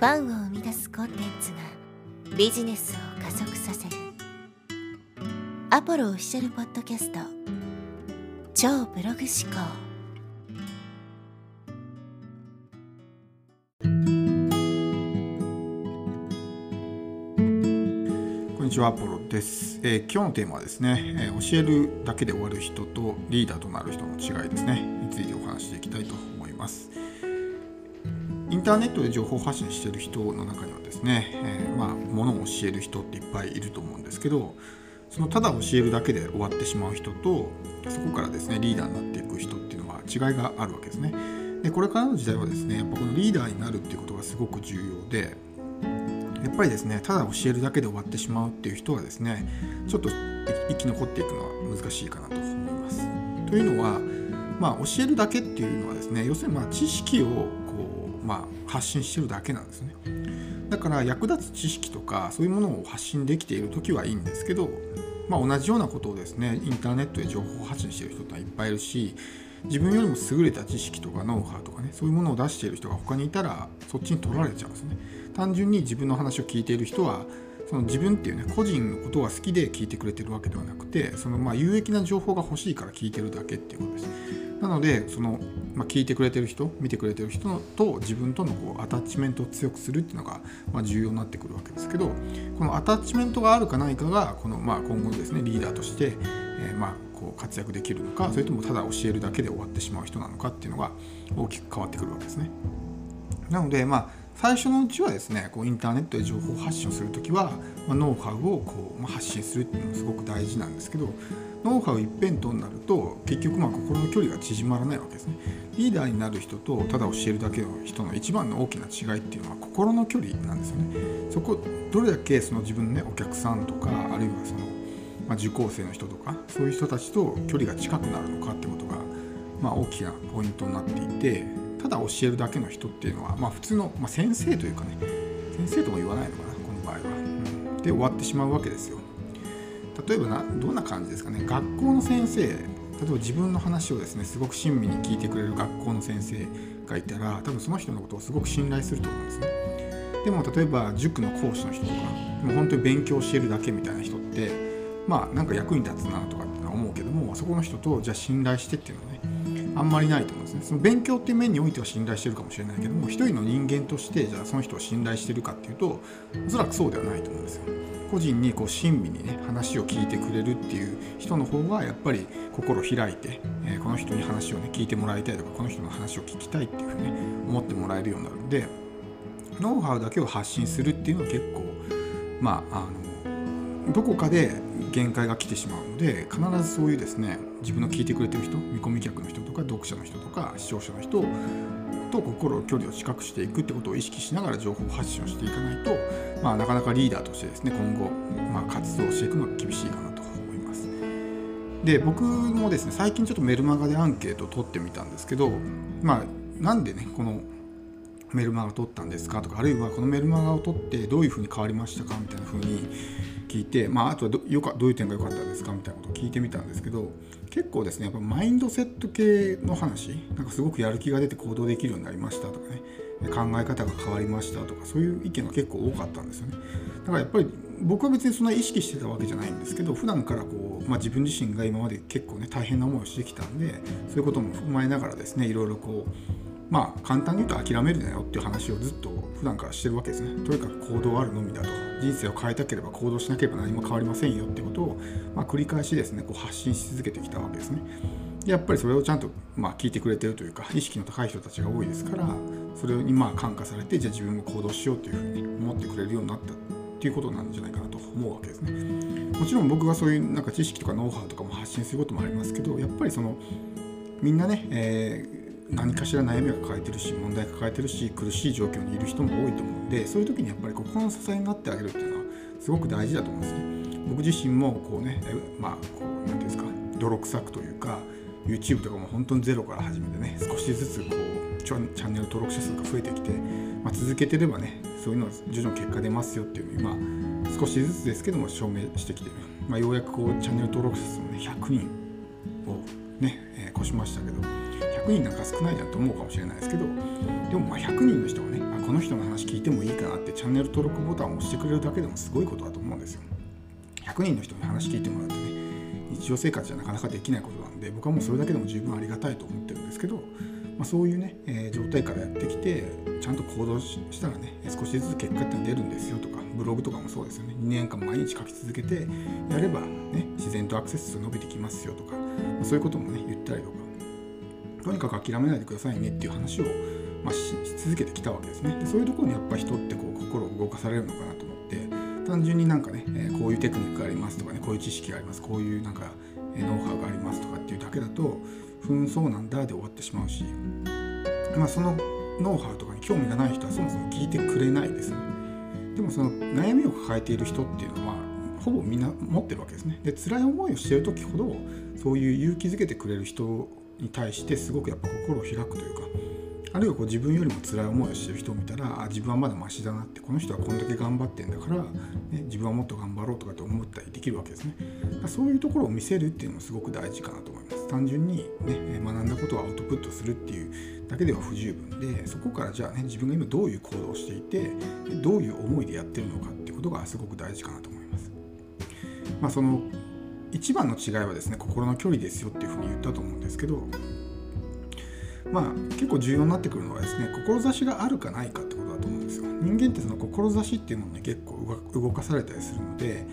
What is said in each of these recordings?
ファンを生み出すコンテンツがビジネスを加速させる。アポロオフィシャルポッドキャスト。超ブログ思考。こんにちはアポロです、えー、今日のテーマはですね、えー、教えるだけで終わる人とリーダーとなる人の違いですね。についてお話していきたいと思います。インターネットで情報発信してる人の中にはですね、えー、まあ物を教える人っていっぱいいると思うんですけどそのただ教えるだけで終わってしまう人とそこからですねリーダーになっていく人っていうのは違いがあるわけですね。でこれからの時代はですねやっぱこのリーダーになるっていうことがすごく重要でやっぱりですねただ教えるだけで終わってしまうっていう人はですねちょっと生き残っていくのは難しいかなと思います。というのはまあ教えるだけっていうのはですね要するにまあ知識をまあ、発信してるだけなんですね。だから役立つ知識とかそういうものを発信できている時はいいんですけど、まあ、同じようなことをですねインターネットで情報発信してる人っていっぱいいるし自分よりも優れた知識とかノウハウとかねそういうものを出している人が他にいたらそっちに取られちゃうんですね。単純に自分の話を聞いている人はその自分っていうね個人のことが好きで聞いてくれてるわけではなくてそのまあ有益な情報が欲しいから聞いてるだけっていうことですなのでその、まあ、聞いてくれてる人見てくれてる人と自分とのこうアタッチメントを強くするっていうのが、まあ、重要になってくるわけですけどこのアタッチメントがあるかないかがこの、まあ、今後ですねリーダーとして、えー、まあこう活躍できるのかそれともただ教えるだけで終わってしまう人なのかっていうのが大きく変わってくるわけですね。なのでまあ最初のうちはですねこうインターネットで情報発信をする時は、まあ、ノウハウをこう、まあ、発信するっていうのもすごく大事なんですけどノウハウ一辺倒になると結局まあ心の距離が縮まらないわけですね。リーダーになる人とただ教えるだけの人の一番の大きな違いっていうのは心の距離なんですよね。そこどれだけその自分のねお客さんとかあるいはその、まあ、受講生の人とかそういう人たちと距離が近くなるのかってことが、まあ、大きなポイントになっていてただ教えるだけの人っていうのは、まあ、普通の、まあ、先生というかね先生とも言わないのかなこの場合は、うん、で終わってしまうわけですよ。例えばなどんな感じですかね。学校の先生例えば自分の話をですねすごく親身に聞いてくれる学校の先生がいたら多分その人のことをすごく信頼すると思うんですね。でも例えば塾の講師の人とかもう本当に勉強教えるだけみたいな人ってまあなんか役に立つなとかって思うけどもそこの人とじゃあ信頼してっていうのはねあんまりないと思うんですね。その勉強っていう面においては信頼してるかもしれないけども一人の人間としてじゃあその人を信頼してるかっていうとおそらくそうではないと思うんですよ。個人にこう親身にね話を聞いてくれるっていう人の方がやっぱり心開いて、えー、この人に話をね聞いてもらいたいとかこの人の話を聞きたいっていうふうにね思ってもらえるようになるんでノウハウだけを発信するっていうのは結構まああのどこかで限界が来てしまうので必ずそういうですね自分の聞いてくれてる人見込み客の人とか読者の人とか視聴者の人と心距離を近くしていくってことを意識しながら情報発信をしていかないと、まあ、なかなかリーダーとしてですね今後、まあ、活動していくのは厳しいかなと思います。で僕もですね最近ちょっとメルマガでアンケートを取ってみたんですけど、まあ、なんでねこのメルマガを取ったんですかとかあるいはこのメルマガを取ってどういうふうに変わりましたかみたいなふうに聞いて、まあ、あとはどよかどういう点が良かったですかみたいなことを聞いてみたんですけど結構ですねやっぱマインドセット系の話なんかすごくやる気が出て行動できるようになりましたとかね考え方が変わりましたとかそういう意見が結構多かったんですよねだからやっぱり僕は別にそんな意識してたわけじゃないんですけど普段からこう、まあ、自分自身が今まで結構ね大変な思いをしてきたんでそういうことも踏まえながらですねいろいろこうまあ簡単に言うと諦めるなよっていう話をずっと普段からしてるわけですね。とにかく行動あるのみだと。人生を変えたければ行動しなければ何も変わりませんよってことを、まあ、繰り返しですねこう発信し続けてきたわけですね。やっぱりそれをちゃんと、まあ、聞いてくれてるというか意識の高い人たちが多いですからそれにまあ感化されてじゃあ自分も行動しようというふうに思ってくれるようになったっていうことなんじゃないかなと思うわけですね。もちろん僕がそういうなんか知識とかノウハウとかも発信することもありますけどやっぱりそのみんなね、えー何かしら悩みを抱えてるし問題抱えてるし苦しい状況にいる人も多いと思うんでそういう時にやっぱり心の支えになってあげるっていうのはすごく大事だと思うんですね。僕自身もこうねまあこう何ていうんですか泥臭くというか YouTube とかも本当にゼロから始めてね少しずつこうチャンネル登録者数が増えてきて、まあ、続けてればねそういうの徐々に結果出ますよっていう今少しずつですけども証明してきて、まあ、ようやくこうチャンネル登録者数もね100人をね、えー、越しましたけど100人なんか少ないじゃんと思うかもしれないですけどでもまあ100人の人がねあこの人の話聞いてもいいかなってチャンネル登録ボタンを押してくれるだけでもすごいことだと思うんですよ。100人の人に話聞いてもらってね日常生活じゃなかなかできないことなんで僕はもうそれだけでも十分ありがたいと思ってるんですけど、まあ、そういうね、えー、状態からやってきてちゃんと行動したらね少しずつ結果って出るんですよとかブログとかもそうですよね。2年間毎日書き続けてやればね自然とアクセス数伸びてきますよとか、ま、そういうこともね言ったりとかとにかく諦めないでくださいねっていう話を、まあ、し続けてきたわけですね。でそういうところにやっぱ人ってこう心を動かされるのかなと思って単純になんかね、えー、こういうテクニックがありますとかねこういう知識がありますこういうなんかえノウハウがありますとかっていうだけだとふんそうなんだで終わってしまうしまあそのノウハウとかに興味がない人はそもそも聞いてくれないですねでもその悩みを抱えている人っていうのはほぼみんな持ってるわけですね。で辛い思いをしてる時ほどそういう勇気づけてくれる人に対してすごくやっぱ心を開くというかあるいはこう自分よりも辛い思いをしてる人を見たらあ自分はまだマシだなってこの人はこんだけ頑張ってんだから、ね、自分はもっと頑張ろうとかって思ったりできるわけですね。そういうところを見せるっていうのもすごく大事かなと思います。単純に、ね、学んだことをアウトプットするっていうだけでは不十分でそこからじゃあね自分が今どういう行動をしていてどういう思いでやってるのかっていうことがすごく大事かなと思います。まあその一番の違いはですね心の距離ですよっていうふうに言ったと思うんですけどまあ結構重要になってくるのはですね志があるかないかってことだと思うんですよ。人間ってその志っていうのに結構動かされたりするので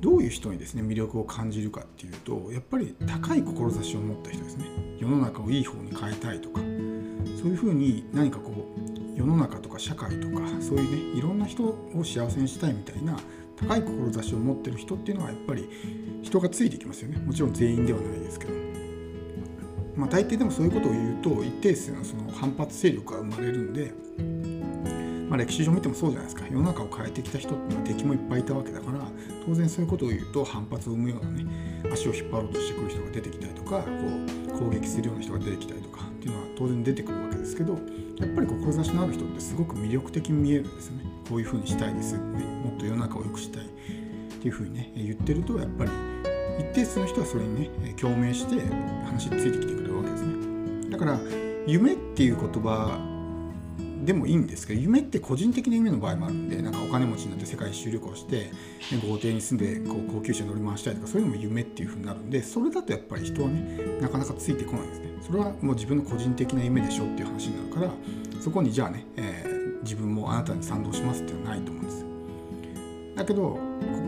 どういう人にですね魅力を感じるかっていうとやっぱり高い志を持った人ですね。世の中をいい方に変えたいとかそういうふうに何かこう世の中とか社会とかそういうねいろんな人を幸せにしたいみたいな高い志を持ってる人っていうのはやっぱり人がついてきますよね。もちろん全員ではないですけど。まあ大抵でもそういうことを言うと一定数のその反発勢力が生まれるんで、まあ、歴史上見てもそうじゃないですか。世の中を変えてきた人っていうのは敵もいっぱいいたわけだから当然そういうことを言うと反発を生むようなね足を引っ張ろうとしてくる人が出てきたりとかこう攻撃するような人が出てきたりとかっていうのは当然出てくるわけですけどやっぱり志のある人ってすごく魅力的に見えるんですよね。こういうふうにしたいです、もっと世の中を良くしたいっていうふうにね言ってるとやっぱり一定数の人はそれにね共鳴して話についてきてくれるわけですね。だから夢っていう言葉でもいいんですけど夢って個人的な夢の場合もあるんでなんかお金持ちになって世界一周旅行して、ね、豪邸に住んでこう高級車乗り回したりとかそういうのも夢っていう風になるんでそれだとやっぱり人はねなかなかついてこないですね。それはもう自分の個人的な夢でしょっていう話になるからそこにじゃあね、えー、自分もあなたに賛同しますってのはないと思うんですだけど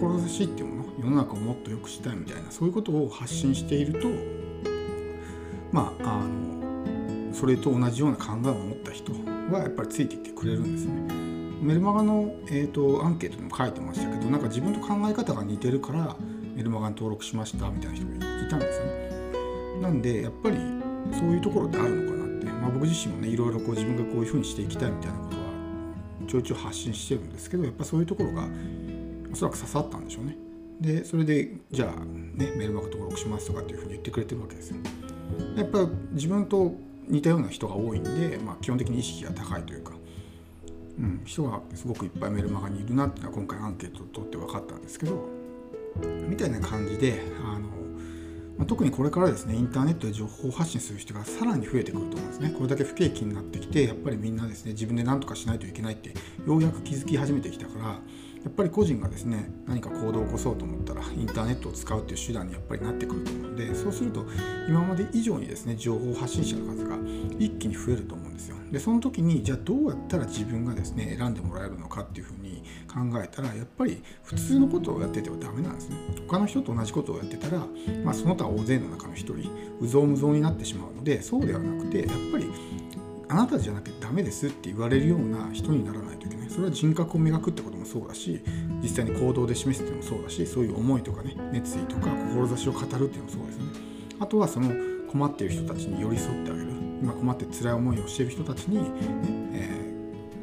志っていうもの世の中をもっと良くしたいみたいなそういうことを発信しているとまああのそれと同じような考えを持った人はやっぱりついてきてくれるんですね。メルマガの、えーと、アンケートにも書いてましたけどなんか自分と考え方が似てるからメルマガに登録しましたみたいな人がいたんですよね。なんでやっぱりそういうところってあるのかなって、まあ、僕自身もねいろいろこう自分がこういうふうにしていきたいみたいなことはちょいちょい発信してるんですけどやっぱそういうところがおそらく刺さったんでしょうね。でそれでじゃあねメルマガ登録しますとかっていうふうに言ってくれてるわけですよ。やっぱ自分と似たような人が多いんで、まあ、基本的に意識が高いというか、うん、人がすごくいっぱいメルマガにいるなっていうのは今回アンケートを取って分かったんですけどみたいな感じであの、ま、特にこれからですねインターネットで情報発信する人がさらに増えてくると思うんですね。これだけ不景気になってきてやっぱりみんなですね自分で何とかしないといけないってようやく気づき始めてきたからやっぱり個人がですね何か行動を起こそうと思ったらインターネットを使うっていう手段にやっぱりなってくると思うのでそうすると今まで以上にですね情報発信者の数が一気に増えるとでその時にじゃあどうやったら自分がですね選んでもらえるのかっていうふうに考えたらやっぱり普通のことをやっててはダメなんですね。他の人と同じことをやってたら、まあ、その他大勢の中の一人うぞうむぞうになってしまうのでそうではなくてやっぱりあなたじゃなきゃダメですって言われるような人にならないといけない。それは人格を磨くってこともそうだし実際に行動で示すっていうのもそうだしそういう思いとかね熱意とか志を語るっていうのもそうですね。あとはその困っている人たちに寄り添ってあげる。今困って辛い思いをしている人たちに、ねえ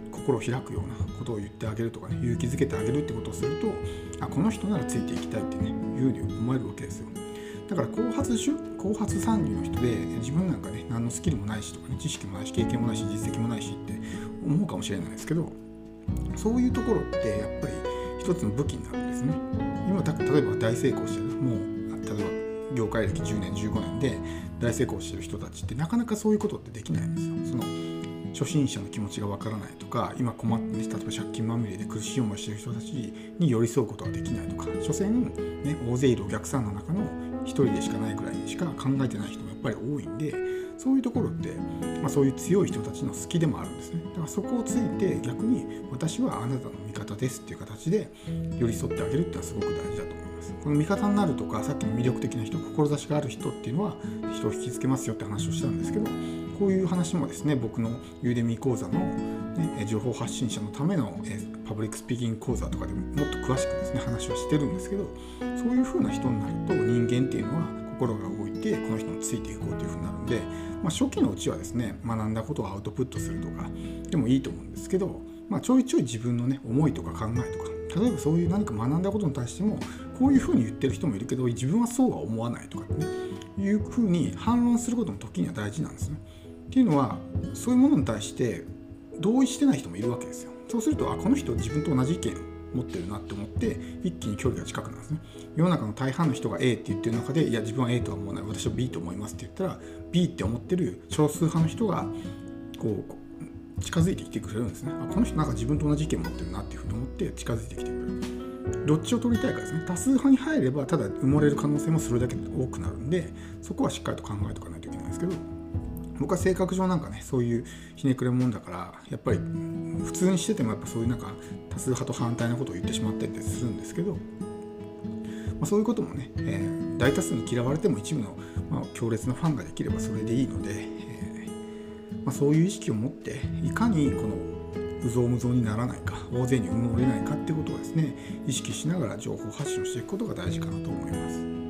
ー、心を開くようなことを言ってあげるとかね勇気づけてあげるってことをするとあこの人ならついていきたいってねいうふうに思えるわけですよ。だから後発種後発参入の人で自分なんかね何のスキルもないしとかね知識もないし経験もないし実績もないしって思うかもしれないですけどそういうところってやっぱり一つの武器になるんですね。今例えば大成功してるもう業界歴10年15年で大成功してる人たちってなかなかそういうことってできないんですよ。その初心者の気持ちがわからないとか今困ってね例えば借金まみれで苦しい思いしてる人たちに寄り添うことはできないとか。所詮、ね、大勢いるお客さんの中の1人でしかないぐらいにしか考えてない人もやっぱり多いんでそういうところって、まあ、そういう強い人たちの隙でもあるんですね。だからそこをついて逆に私はあなたの味方ですっていう形で寄り添ってあげるっていうのはすごく大事だと思います。この味方になるとかさっきの魅力的な人、意志がある人っていうのは人を引きつけますよって話をしたんですけどこういう話もですね僕の Udemy 講座の、ね、情報発信者のためのパブリックスピーキング講座とかでももっと詳しくですね話はしてるんですけどそういう風な人になると人間っていうのは心が動いてこの人についていこうという風になるんでまあ、初期のうちはですね学んだことをアウトプットするとかでもいいと思うんですけど、まあ、ちょいちょい自分のね思いとか考えとか例えばそういう何か学んだことに対してもこういうふうに言ってる人もいるけど自分はそうは思わないとかねいうふうに反論することも時には大事なんですね。っていうのはそういうものに対して同意してない人もいるわけですよ。そうするとあこの人自分と同じ意見持ってるなって思って一気に距離が近くなるんですね。世の中の大半の人が A って言ってる中でいや自分は A とは思わない。私は B と思いますって言ったら B って思ってる少数派の人がこう近づいてきてくれるんですね。あこの人なんか自分と同じ意見持ってるなっていうふうに思って近づいてきてくれる。どっちを取りたいかですね。多数派に入ればただ埋もれる可能性もそれだけ多くなるんでそこはしっかりと考えておかないといけないんですけど僕は性格上なんかねそういうひねくれもんだからやっぱり普通にしててもやっぱそういうなんか多数派と反対なことを言ってしまったりするんですけど、まあ、そういうこともね、えー、大多数に嫌われても一部の、まあ、強烈なファンができればそれでいいので、えー、まあ、そういう意識を持っていかにこのうぞうむぞうにならないか大勢に埋もれないかってことをですね意識しながら情報発信をしていくことが大事かなと思います。